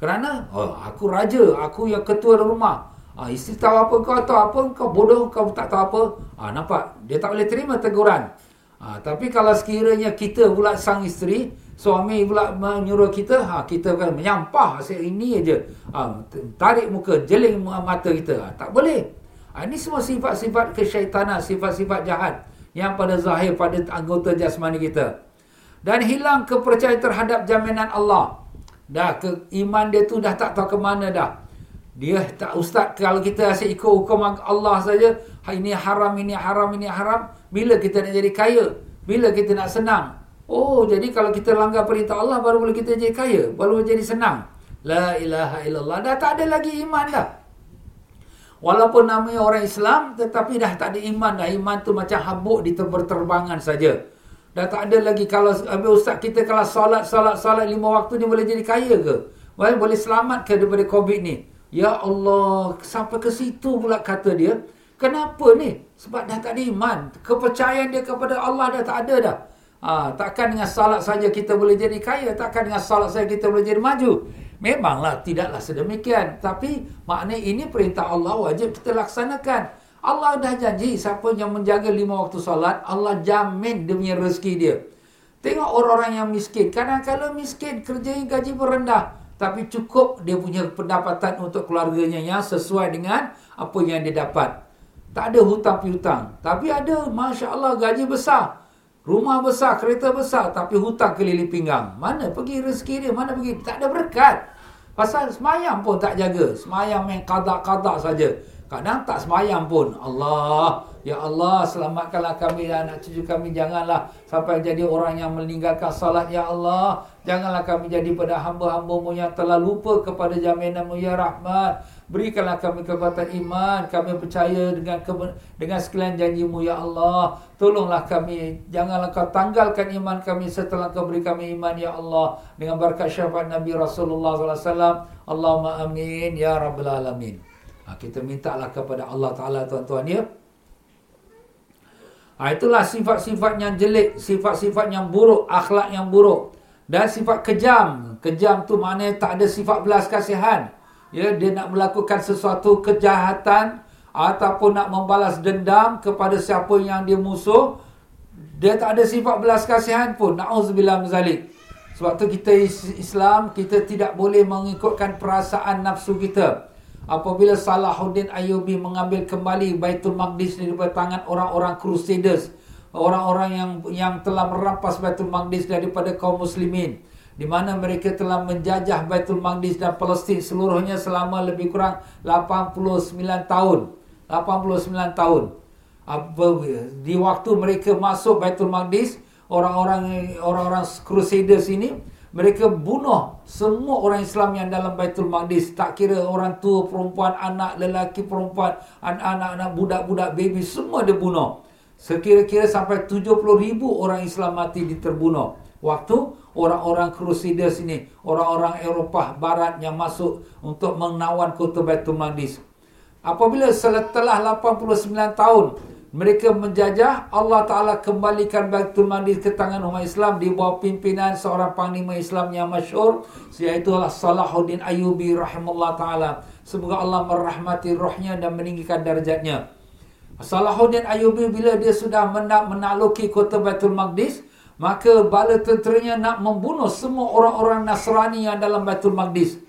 [SPEAKER 1] Kerana, oh, aku raja, aku yang ketua rumah. Ha, isteri tahu apa kau tahu apa, kau bodoh, kau tak tahu apa. Ha, nampak? Dia tak boleh terima teguran. Ha, tapi kalau sekiranya kita pula sang isteri, suami pula menyuruh kita, ha, kita akan menyampah asyik ini aja. Ha, tarik muka, jeling mata kita. Ha, tak boleh. Ha, ini semua sifat-sifat kesyaitanan, sifat-sifat jahat yang pada zahir pada anggota jasmani kita dan hilang kepercayaan terhadap jaminan Allah. Dah ke iman dia tu dah tak tahu ke mana dah. Dia tak ustaz kalau kita asyik ikut hukum Allah saja, ha, ini haram, ini haram, ini haram, bila kita nak jadi kaya? Bila kita nak senang? Oh, jadi kalau kita langgar perintah Allah baru boleh kita jadi kaya, baru jadi senang. La ilaha illallah. Dah tak ada lagi iman dah. Walaupun namanya orang Islam tetapi dah tak ada iman dah. Iman tu macam habuk di terbangan saja. Dah tak ada lagi kalau habis ustaz kita kalau solat solat solat lima waktu ni boleh jadi kaya ke? Boleh boleh selamat ke daripada Covid ni? Ya Allah, sampai ke situ pula kata dia. Kenapa ni? Sebab dah tak ada iman. Kepercayaan dia kepada Allah dah tak ada dah. Ha, takkan dengan salat saja kita boleh jadi kaya. Takkan dengan salat saja kita boleh jadi maju. Memanglah tidaklah sedemikian. Tapi makna ini perintah Allah wajib kita laksanakan. Allah dah janji siapa yang menjaga lima waktu solat, Allah jamin punya rezeki dia. Tengok orang-orang yang miskin. Kadang-kadang miskin, kerjanya gaji berendah. Tapi cukup dia punya pendapatan untuk keluarganya yang sesuai dengan apa yang dia dapat. Tak ada hutang piutang. Tapi ada, Masya Allah, gaji besar. Rumah besar, kereta besar. Tapi hutang keliling pinggang. Mana pergi rezeki dia? Mana pergi? Tak ada berkat. Pasal semayang pun tak jaga. Semayang main kadak-kadak saja. Kadang tak semayang pun. Allah, Ya Allah, selamatkanlah kami dan anak cucu kami. Janganlah sampai jadi orang yang meninggalkan salat. Ya Allah, janganlah kami jadi pada hamba-hambamu yang telah lupa kepada jaminanmu. Ya Rahmat, berikanlah kami kekuatan iman. Kami percaya dengan dengan sekalian janjimu. Ya Allah, tolonglah kami. Janganlah kau tanggalkan iman kami setelah kau beri kami iman. Ya Allah, dengan berkat syafaat Nabi Rasulullah SAW. Allahumma amin. Ya Rabbal Alamin. Ha, kita mintalah kepada Allah Ta'ala tuan-tuan ya. Ha, itulah sifat-sifat yang jelek, sifat-sifat yang buruk, akhlak yang buruk. Dan sifat kejam. Kejam tu maknanya tak ada sifat belas kasihan. Ya, dia nak melakukan sesuatu kejahatan ataupun nak membalas dendam kepada siapa yang dia musuh. Dia tak ada sifat belas kasihan pun. Na'udzubillah mizalik. Sebab tu kita Islam, kita tidak boleh mengikutkan perasaan nafsu kita apabila Salahuddin Ayyubi mengambil kembali Baitul Maqdis daripada tangan orang-orang Crusaders, orang-orang yang yang telah merampas Baitul Maqdis daripada kaum muslimin di mana mereka telah menjajah Baitul Maqdis dan Palestin seluruhnya selama lebih kurang 89 tahun. 89 tahun. Di waktu mereka masuk Baitul Maqdis, orang-orang orang-orang Crusaders ini mereka bunuh semua orang Islam yang dalam Baitul Maqdis. Tak kira orang tua, perempuan, anak, lelaki, perempuan, anak-anak, budak-budak, baby, semua dia bunuh. Sekira-kira sampai 70 ribu orang Islam mati terbunuh. Waktu orang-orang Crusaders ini, orang-orang Eropah Barat yang masuk untuk menawan kota Baitul Maqdis. Apabila setelah 89 tahun, mereka menjajah Allah Ta'ala kembalikan Baitul Maqdis ke tangan umat Islam. Di bawah pimpinan seorang panglima Islam yang masyur iaitu Salahuddin Ayyubi rahimahullah Ta'ala. Semoga Allah merahmati rohnya dan meninggikan darjatnya. Salahuddin Ayyubi bila dia sudah menak menakluki kota Baitul Maqdis maka bala tenteranya nak membunuh semua orang-orang Nasrani yang dalam Baitul Maqdis.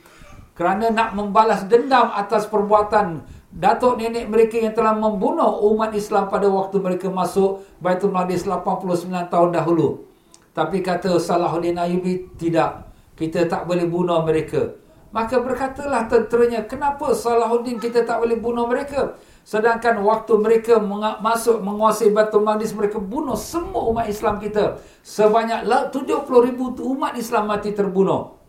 [SPEAKER 1] Kerana nak membalas dendam atas perbuatan datuk nenek mereka yang telah membunuh umat Islam pada waktu mereka masuk Baitul Maqdis 89 tahun dahulu. Tapi kata Salahuddin Ayubi, tidak. Kita tak boleh bunuh mereka. Maka berkatalah tenteranya, kenapa Salahuddin kita tak boleh bunuh mereka? Sedangkan waktu mereka masuk menguasai Baitul Maqdis, mereka bunuh semua umat Islam kita. Sebanyak 70 ribu umat Islam mati terbunuh.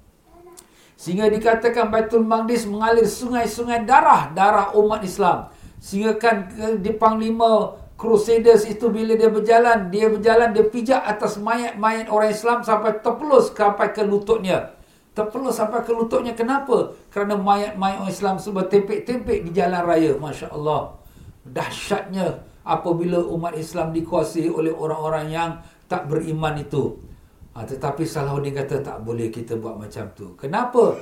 [SPEAKER 1] Sehingga dikatakan Baitul Maqdis mengalir sungai-sungai darah, darah umat Islam. Sehingga kan di Panglima Crusaders itu bila dia berjalan, dia berjalan, dia pijak atas mayat-mayat orang Islam sampai terpelus sampai ke lututnya. Terpelus sampai ke lututnya. Kenapa? Kerana mayat-mayat orang Islam semua tempek-tempek di jalan raya. Masya Allah. Dahsyatnya apabila umat Islam dikuasai oleh orang-orang yang tak beriman itu. Ha, tetapi Salahuddin kata tak boleh kita buat macam tu. Kenapa?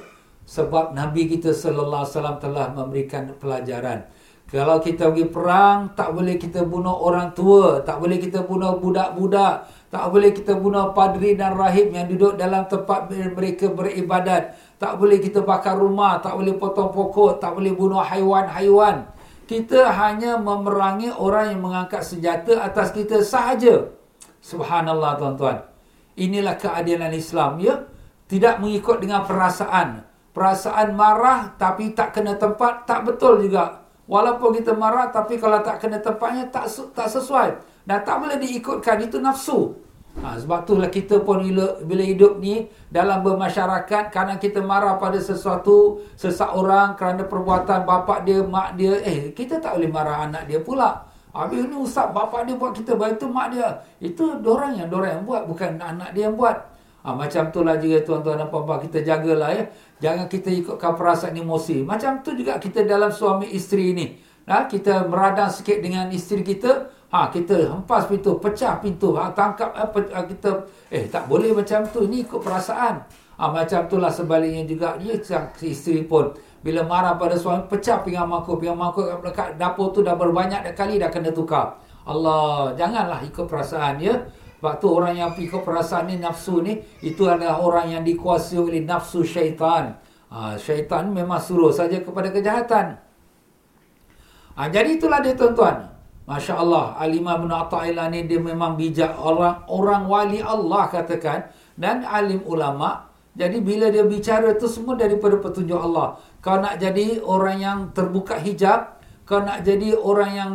[SPEAKER 1] Sebab Nabi kita sallallahu alaihi wasallam telah memberikan pelajaran. Kalau kita pergi perang, tak boleh kita bunuh orang tua, tak boleh kita bunuh budak-budak, tak boleh kita bunuh padri dan rahib yang duduk dalam tempat mereka beribadat. Tak boleh kita bakar rumah, tak boleh potong pokok, tak boleh bunuh haiwan-haiwan. Kita hanya memerangi orang yang mengangkat senjata atas kita sahaja. Subhanallah tuan-tuan. Inilah keadilan Islam ya. Tidak mengikut dengan perasaan. Perasaan marah tapi tak kena tempat tak betul juga. Walaupun kita marah tapi kalau tak kena tempatnya tak tak sesuai. Dan tak boleh diikutkan itu nafsu. Ha, sebab itulah kita pun bila, bila hidup ni dalam bermasyarakat kerana kita marah pada sesuatu seseorang kerana perbuatan bapak dia, mak dia, eh kita tak boleh marah anak dia pula. Habis ni ustaz, bapa dia buat kita, baik tu mak dia. Itu orang yang orang yang buat, bukan anak dia yang buat. Ha, macam tu lah juga tuan-tuan dan puan-puan kita jagalah ya. Jangan kita ikutkan perasaan emosi. Macam tu juga kita dalam suami isteri ini. Ha, kita meradang sikit dengan isteri kita. Ha, kita hempas pintu, pecah pintu. Ha, tangkap ha, pe, ha, kita. Eh tak boleh macam tu. Ini ikut perasaan. Ha, macam tu lah sebaliknya juga. Ya, isteri pun. Bila marah pada suami, pecah pinggan mangkuk. Pinggan mangkuk dekat dapur tu dah berbanyak kali dah kena tukar. Allah, janganlah ikut perasaan ya. Sebab tu orang yang ikut perasaan ni, nafsu ni, itu adalah orang yang dikuasai oleh nafsu syaitan. Ha, syaitan memang suruh saja kepada kejahatan. Ha, jadi itulah dia tuan-tuan. Masya Allah, Alimah bin Atta'illah ni dia memang bijak. Orang orang wali Allah katakan. Dan alim ulama' Jadi bila dia bicara tu semua daripada petunjuk Allah. Kau nak jadi orang yang terbuka hijab, kau nak jadi orang yang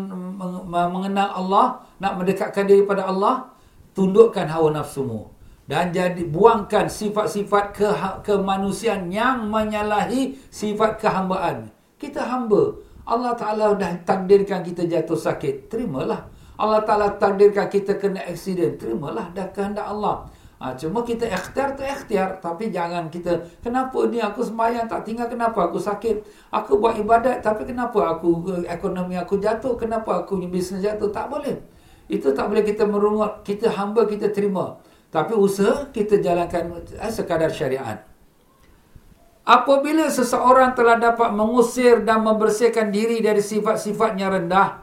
[SPEAKER 1] mengenal Allah, nak mendekatkan diri pada Allah, tundukkan hawa nafsumu dan jadi buangkan sifat-sifat ke kemanusiaan yang menyalahi sifat kehambaan. Kita hamba. Allah Taala dah takdirkan kita jatuh sakit, terimalah. Allah Taala takdirkan kita kena aksiden, terimalah dah kehendak Allah. Ha, cuma kita ikhtiar tu ikhtiar Tapi jangan kita Kenapa ni aku sembahyang tak tinggal Kenapa aku sakit? Aku buat ibadat Tapi kenapa aku Ekonomi aku jatuh? Kenapa aku ni bisnes jatuh? Tak boleh. Itu tak boleh kita merungut. Kita hamba kita terima. Tapi usaha kita jalankan eh, Sekadar syariat. Apabila seseorang telah dapat mengusir dan membersihkan diri dari sifat-sifatnya rendah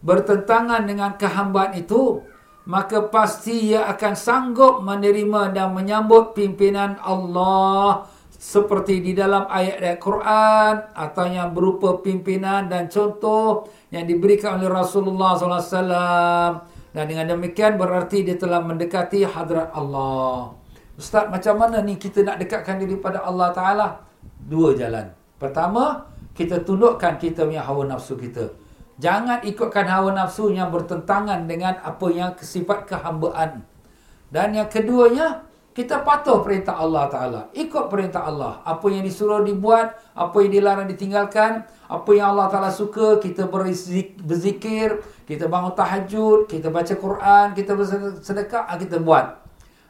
[SPEAKER 1] bertentangan dengan kehambaan itu maka pasti ia akan sanggup menerima dan menyambut pimpinan Allah seperti di dalam ayat-ayat Quran atau yang berupa pimpinan dan contoh yang diberikan oleh Rasulullah SAW dan dengan demikian berarti dia telah mendekati hadrat Allah. Ustaz, macam mana ni kita nak dekatkan diri pada Allah Ta'ala? Dua jalan. Pertama, kita tundukkan kita punya hawa nafsu kita. Jangan ikutkan hawa nafsu yang bertentangan dengan apa yang sifat kehambaan. Dan yang keduanya, kita patuh perintah Allah Ta'ala. Ikut perintah Allah. Apa yang disuruh dibuat, apa yang dilarang ditinggalkan, apa yang Allah Ta'ala suka, kita berzikir, kita bangun tahajud, kita baca Quran, kita bersedekah, kita buat.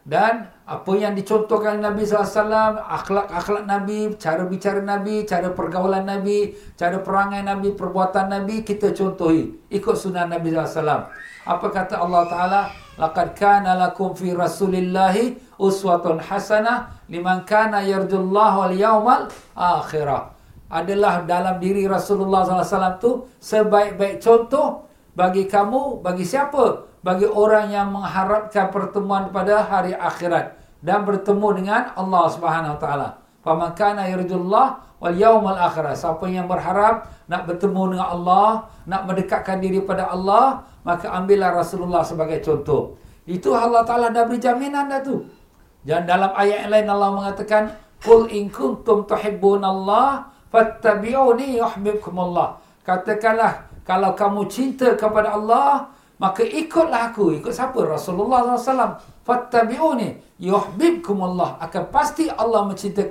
[SPEAKER 1] Dan apa yang dicontohkan Nabi SAW, akhlak-akhlak Nabi, cara bicara Nabi, cara pergaulan Nabi, cara perangai Nabi, perbuatan Nabi, kita contohi. Ikut sunnah Nabi SAW. Apa kata Allah Ta'ala? Laqad kana lakum fi rasulillahi uswatun hasanah liman kana yarjullah wal yawmal akhirah. Adalah dalam diri Rasulullah SAW tu sebaik-baik contoh bagi kamu, bagi siapa? bagi orang yang mengharapkan pertemuan pada hari akhirat dan bertemu dengan Allah Subhanahu Wa Taala. Faman kana yarjullah wal yaumal akhir. Siapa yang berharap nak bertemu dengan Allah, nak mendekatkan diri pada Allah, maka ambillah Rasulullah sebagai contoh. Itu Allah Taala dah beri jaminan dah tu. Dan dalam ayat yang lain Allah mengatakan, "Qul in kuntum tuhibbunallaha fattabi'uni yuhibbukumullah." Katakanlah kalau kamu cinta kepada Allah, Maka ikutlah aku. Ikut siapa? Rasulullah SAW. Fattabi'uni. Yuhbibkumullah. Akan pasti Allah mencinta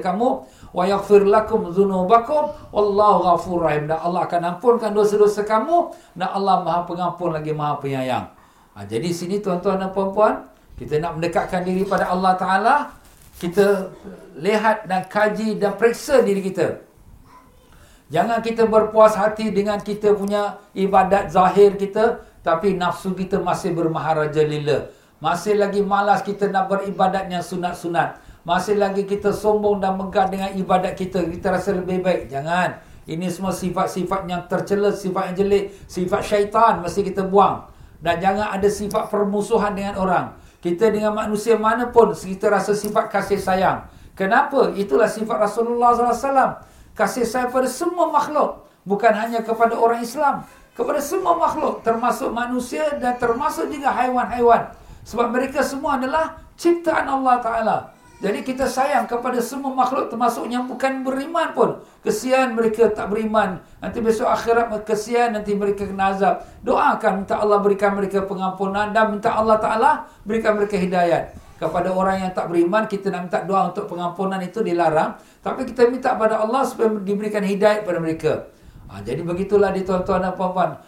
[SPEAKER 1] kamu. Wa yaghfir lakum zunubakum. Wallahu ghafur rahim. Dan Allah akan ampunkan dosa-dosa kamu. Dan Allah maha pengampun lagi maha penyayang. Ha, jadi sini tuan-tuan dan puan-puan. Kita nak mendekatkan diri pada Allah Ta'ala. Kita lihat dan kaji dan periksa diri kita. Jangan kita berpuas hati dengan kita punya ibadat zahir kita tapi nafsu kita masih bermaharaja lila. Masih lagi malas kita nak beribadat yang sunat-sunat. Masih lagi kita sombong dan megah dengan ibadat kita. Kita rasa lebih baik. Jangan. Ini semua sifat-sifat yang tercela, sifat yang jelek, sifat syaitan mesti kita buang. Dan jangan ada sifat permusuhan dengan orang. Kita dengan manusia mana pun kita rasa sifat kasih sayang. Kenapa? Itulah sifat Rasulullah SAW kasih sayang pada semua makhluk bukan hanya kepada orang Islam kepada semua makhluk termasuk manusia dan termasuk juga haiwan-haiwan sebab mereka semua adalah ciptaan Allah taala. Jadi kita sayang kepada semua makhluk termasuk yang bukan beriman pun. Kesian mereka tak beriman. Nanti besok akhirat kesian nanti mereka kena azab. Doakan minta Allah berikan mereka pengampunan dan minta Allah taala berikan mereka hidayat. Kepada orang yang tak beriman kita nak minta doa untuk pengampunan itu dilarang. Tapi kita minta pada Allah supaya diberikan hidayah kepada mereka. Ha, jadi begitulah di tuan-tuan dan puan-puan.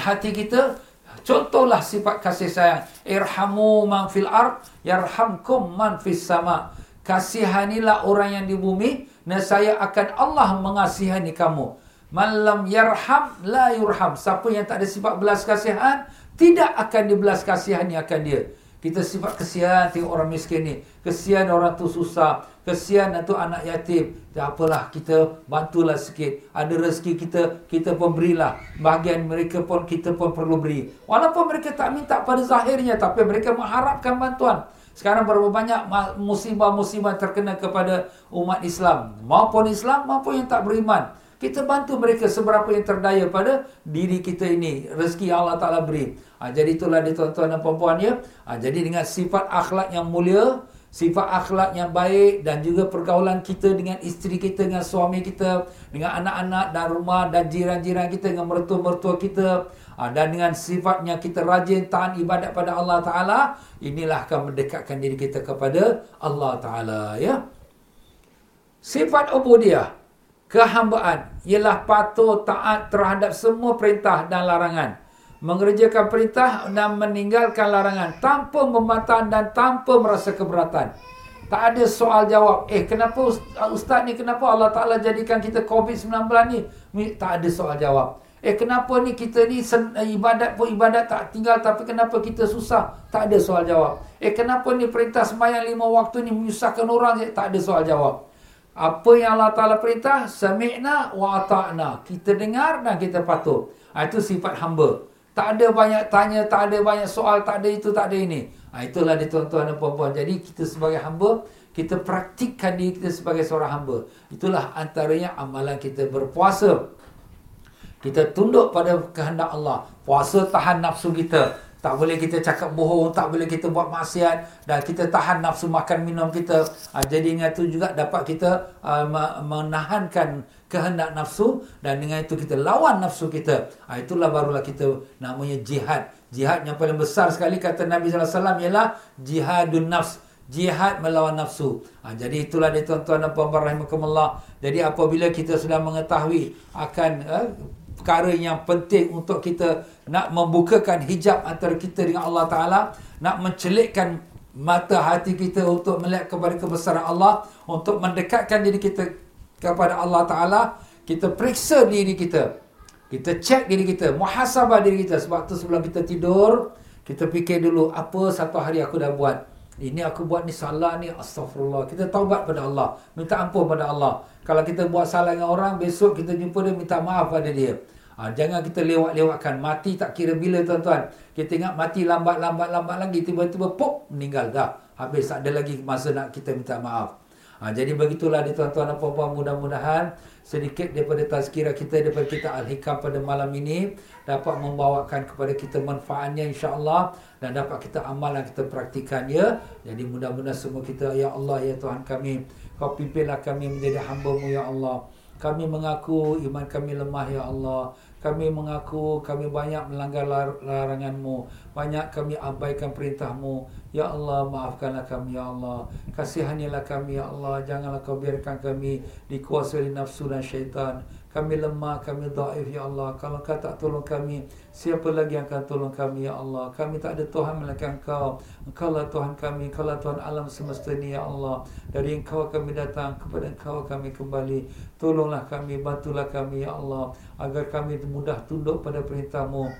[SPEAKER 1] Hati kita contohlah sifat kasih sayang. Irhamu man fil ard yarhamkum man fis sama. Kasihanilah orang yang di bumi nescaya akan Allah mengasihani kamu. Malam yarham la yurham. Siapa yang tak ada sifat belas kasihan tidak akan dibelas kasihani akan dia kita sifat kesian tengok orang miskin ni. Kesian orang tu susah. Kesian tu anak yatim. Tak apalah kita bantulah sikit. Ada rezeki kita, kita pun berilah. Bahagian mereka pun kita pun perlu beri. Walaupun mereka tak minta pada zahirnya. Tapi mereka mengharapkan bantuan. Sekarang berapa banyak musibah-musibah terkena kepada umat Islam. Maupun Islam maupun yang tak beriman. Kita bantu mereka seberapa yang terdaya pada diri kita ini. Rezeki Allah Ta'ala beri. Ha, jadi itulah dia tuan-tuan dan puan-puan ya. Ha, jadi dengan sifat akhlak yang mulia, sifat akhlak yang baik dan juga pergaulan kita dengan isteri kita, dengan suami kita, dengan anak-anak dan rumah dan jiran-jiran kita, dengan mertua-mertua kita. Ha, dan dengan sifatnya kita rajin tahan ibadat pada Allah Ta'ala. Inilah akan mendekatkan diri kita kepada Allah Ta'ala ya. Sifat ubudiyah kehambaan ialah patuh taat terhadap semua perintah dan larangan. Mengerjakan perintah dan meninggalkan larangan tanpa membantah dan tanpa merasa keberatan. Tak ada soal jawab. Eh kenapa ustaz ni kenapa Allah Taala jadikan kita covid-19 ni? Tak ada soal jawab. Eh kenapa ni kita ni ibadat pun ibadat tak tinggal tapi kenapa kita susah? Tak ada soal jawab. Eh kenapa ni perintah sembahyang lima waktu ni menyusahkan orang? Tak ada soal jawab apa yang Allah Ta'ala perintah, sami'na wa ata'na. Kita dengar dan kita patuh. Ha, itu sifat hamba. Tak ada banyak tanya, tak ada banyak soal, tak ada itu, tak ada ini. Ha, itulah dia tuan-tuan dan puan-puan. Jadi kita sebagai hamba, kita praktikkan diri kita sebagai seorang hamba. Itulah antaranya amalan kita berpuasa. Kita tunduk pada kehendak Allah. Puasa tahan nafsu kita. Tak boleh kita cakap bohong, tak boleh kita buat maksiat dan kita tahan nafsu makan minum kita. Ha, jadi dengan itu juga dapat kita uh, menahankan kehendak nafsu dan dengan itu kita lawan nafsu kita. Ha, itulah barulah kita namanya jihad. Jihad yang paling besar sekali kata Nabi SAW ialah jihadun nafs. Jihad melawan nafsu. Jadi itulah dia tuan-tuan dan puan-puan rahimakumullah. Jadi apabila kita sudah mengetahui akan uh, perkara yang penting untuk kita nak membukakan hijab antara kita dengan Allah Ta'ala, nak mencelikkan mata hati kita untuk melihat kepada kebesaran Allah, untuk mendekatkan diri kita kepada Allah Ta'ala, kita periksa diri kita. Kita cek diri kita, muhasabah diri kita. Sebab tu sebelum kita tidur, kita fikir dulu, apa satu hari aku dah buat. Ini aku buat ni salah ni, astagfirullah. Kita taubat pada Allah. Minta ampun pada Allah. Kalau kita buat salah dengan orang, besok kita jumpa dia, minta maaf pada dia. Ha, jangan kita lewat-lewatkan. Mati tak kira bila tuan-tuan. Kita ingat mati lambat-lambat-lambat lagi. Tiba-tiba pop, meninggal dah. Habis tak ada lagi masa nak kita minta maaf. Ha, jadi begitulah di tuan-tuan dan puan-puan mudah-mudahan sedikit daripada tazkirah kita daripada kita Al-Hikam pada malam ini dapat membawakan kepada kita manfaatnya insya-Allah dan dapat kita amal dan kita praktikan ya. Jadi mudah-mudahan semua kita ya Allah ya Tuhan kami kau pimpinlah kami menjadi hamba-Mu ya Allah. Kami mengaku iman kami lemah ya Allah. Kami mengaku kami banyak melanggar larangan-Mu. Banyak kami abaikan perintah-Mu. Ya Allah, maafkanlah kami, Ya Allah. Kasihanilah kami, Ya Allah. Janganlah kau biarkan kami dikuasai nafsu dan syaitan. Kami lemah, kami daif ya Allah. Kalau kau tak tolong kami, siapa lagi yang akan tolong kami ya Allah? Kami tak ada Tuhan melainkan Engkau. Engkau lah Tuhan kami, Engkau lah Tuhan alam semesta ini ya Allah. Dari Engkau kami datang, kepada Engkau kami kembali. Tolonglah kami, bantulah kami ya Allah. Agar kami mudah tunduk pada perintahmu.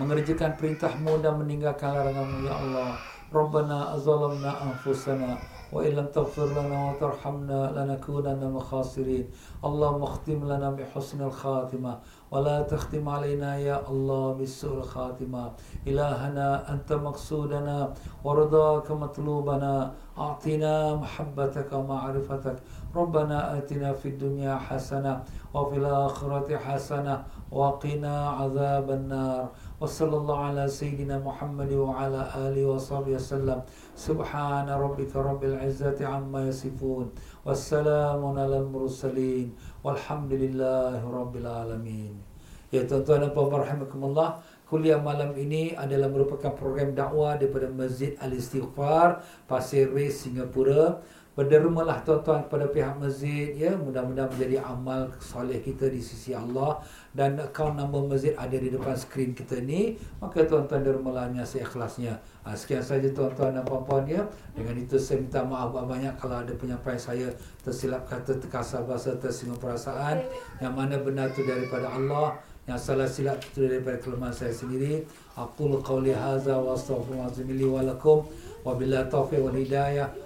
[SPEAKER 1] Mengerjakan perintahmu dan meninggalkan laranganmu ya Allah. Rabbana azalamna anfusana. وإن لم تغفر لنا وترحمنا لنكونن من الخاسرين. اللهم اختم لنا بحسن الخاتمة ولا تختم علينا يا الله بسوء الخاتمة. إلهنا أنت مقصودنا ورضاك مطلوبنا. أعطنا محبتك ومعرفتك. ربنا آتنا في الدنيا حسنة وفي الآخرة حسنة وقنا عذاب النار وصلى الله على سيدنا محمد وعلى آله وصحبه وسلم سبحان ربك رب العزة عما يصفون والسلام على المرسلين والحمد لله رب العالمين Ya tuan-tuan dan puan-puan rahimakumullah Kuliah malam ini adalah merupakan program dakwah daripada Masjid Al-Istighfar Pasir Ris, Singapura Berdermalah tuan-tuan kepada pihak masjid ya mudah-mudahan menjadi amal soleh kita di sisi Allah dan akaun nombor masjid ada di depan skrin kita ni maka tuan-tuan dermalah yang seikhlasnya. Ha, sekian saja tuan-tuan dan puan-puan ya. Dengan itu saya minta maaf banyak kalau ada penyampaian saya tersilap kata terkasar bahasa tersinggung perasaan yang mana benar itu daripada Allah yang salah silap itu daripada kelemahan saya sendiri. Aku qauli hadza wa astaghfirullahalazim wa lakum wa billahi taufiq wal hidayah.